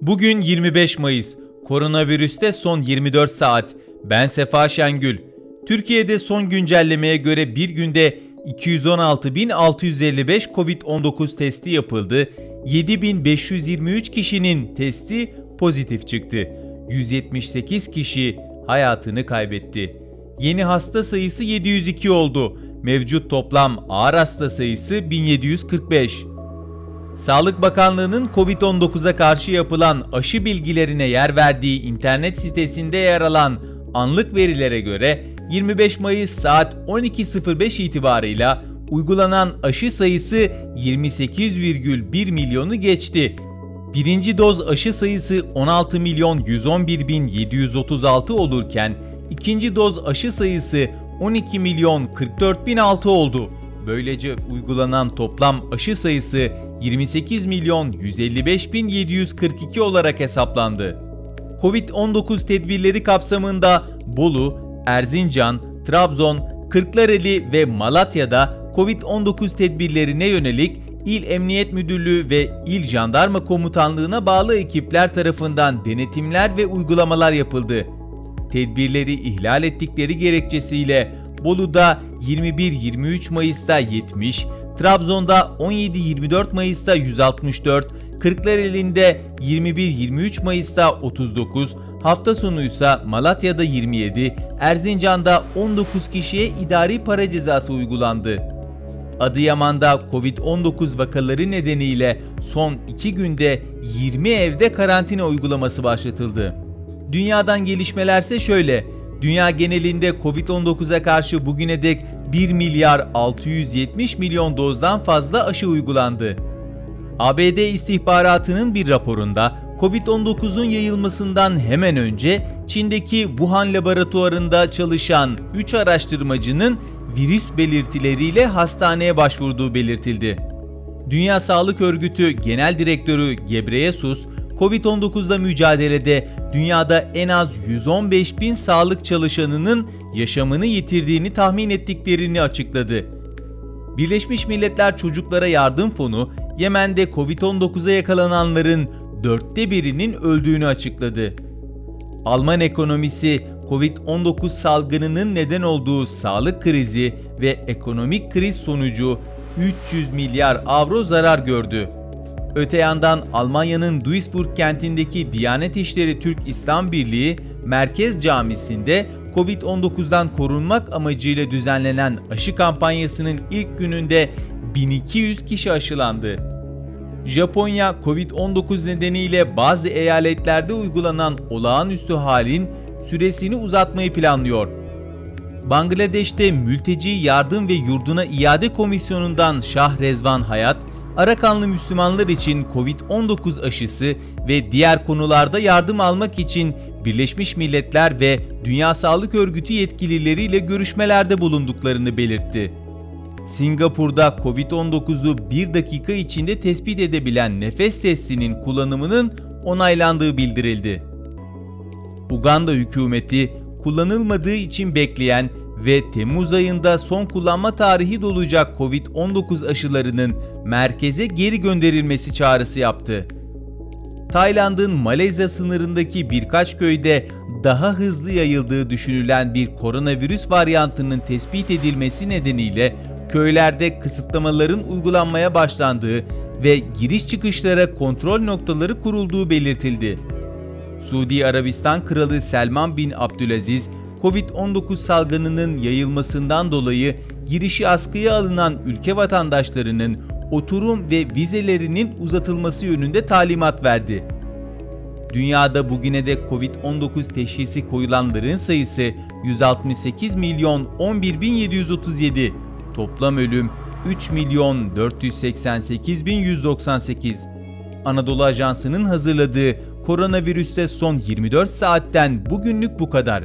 Bugün 25 Mayıs. Koronavirüste son 24 saat. Ben Sefa Şengül. Türkiye'de son güncellemeye göre bir günde 216.655 COVID-19 testi yapıldı. 7.523 kişinin testi pozitif çıktı. 178 kişi hayatını kaybetti. Yeni hasta sayısı 702 oldu. Mevcut toplam ağır hasta sayısı 1745. Sağlık Bakanlığı'nın COVID-19'a karşı yapılan aşı bilgilerine yer verdiği internet sitesinde yer alan anlık verilere göre 25 Mayıs saat 12.05 itibarıyla uygulanan aşı sayısı 28,1 milyonu geçti. Birinci doz aşı sayısı 16 milyon 111 bin 736 olurken ikinci doz aşı sayısı 12 milyon 44 bin 6 oldu. Böylece uygulanan toplam aşı sayısı 28 milyon 155 bin 742 olarak hesaplandı. Covid-19 tedbirleri kapsamında Bolu, Erzincan, Trabzon, Kırklareli ve Malatya'da Covid-19 tedbirlerine yönelik İl Emniyet Müdürlüğü ve İl Jandarma Komutanlığı'na bağlı ekipler tarafından denetimler ve uygulamalar yapıldı. Tedbirleri ihlal ettikleri gerekçesiyle Bolu'da 21-23 Mayıs'ta 70, Trabzon'da 17-24 Mayıs'ta 164, Kırklareli'nde 21-23 Mayıs'ta 39, hafta sonu ise Malatya'da 27, Erzincan'da 19 kişiye idari para cezası uygulandı. Adıyaman'da Covid-19 vakaları nedeniyle son 2 günde 20 evde karantina uygulaması başlatıldı. Dünyadan gelişmelerse şöyle. Dünya genelinde Covid-19'a karşı bugüne dek 1 milyar 670 milyon dozdan fazla aşı uygulandı. ABD istihbaratının bir raporunda Covid-19'un yayılmasından hemen önce Çin'deki Wuhan laboratuvarında çalışan 3 araştırmacının virüs belirtileriyle hastaneye başvurduğu belirtildi. Dünya Sağlık Örgütü Genel Direktörü Gebreyesus, Covid-19'la mücadelede dünyada en az 115 bin sağlık çalışanının yaşamını yitirdiğini tahmin ettiklerini açıkladı. Birleşmiş Milletler Çocuklara Yardım Fonu, Yemen'de Covid-19'a yakalananların dörtte birinin öldüğünü açıkladı. Alman ekonomisi Covid-19 salgınının neden olduğu sağlık krizi ve ekonomik kriz sonucu 300 milyar avro zarar gördü. Öte yandan Almanya'nın Duisburg kentindeki Diyanet İşleri Türk İslam Birliği Merkez Camisi'nde Covid-19'dan korunmak amacıyla düzenlenen aşı kampanyasının ilk gününde 1200 kişi aşılandı. Japonya Covid-19 nedeniyle bazı eyaletlerde uygulanan olağanüstü halin süresini uzatmayı planlıyor. Bangladeş'te Mülteci Yardım ve Yurduna İade Komisyonu'ndan Şah Rezvan Hayat, Arakanlı Müslümanlar için Covid-19 aşısı ve diğer konularda yardım almak için Birleşmiş Milletler ve Dünya Sağlık Örgütü yetkilileriyle görüşmelerde bulunduklarını belirtti. Singapur'da Covid-19'u bir dakika içinde tespit edebilen nefes testinin kullanımının onaylandığı bildirildi. Uganda hükümeti kullanılmadığı için bekleyen ve Temmuz ayında son kullanma tarihi dolacak Covid-19 aşılarının merkeze geri gönderilmesi çağrısı yaptı. Tayland'ın Malezya sınırındaki birkaç köyde daha hızlı yayıldığı düşünülen bir koronavirüs varyantının tespit edilmesi nedeniyle köylerde kısıtlamaların uygulanmaya başlandığı ve giriş çıkışlara kontrol noktaları kurulduğu belirtildi. Suudi Arabistan Kralı Selman bin Abdülaziz, Covid-19 salgınının yayılmasından dolayı girişi askıya alınan ülke vatandaşlarının oturum ve vizelerinin uzatılması yönünde talimat verdi. Dünyada bugüne dek Covid-19 teşhisi koyulanların sayısı 168 milyon 11 bin 737, toplam ölüm 3 milyon 488 bin 198. Anadolu Ajansı'nın hazırladığı koronavirüste son 24 saatten bugünlük bu kadar.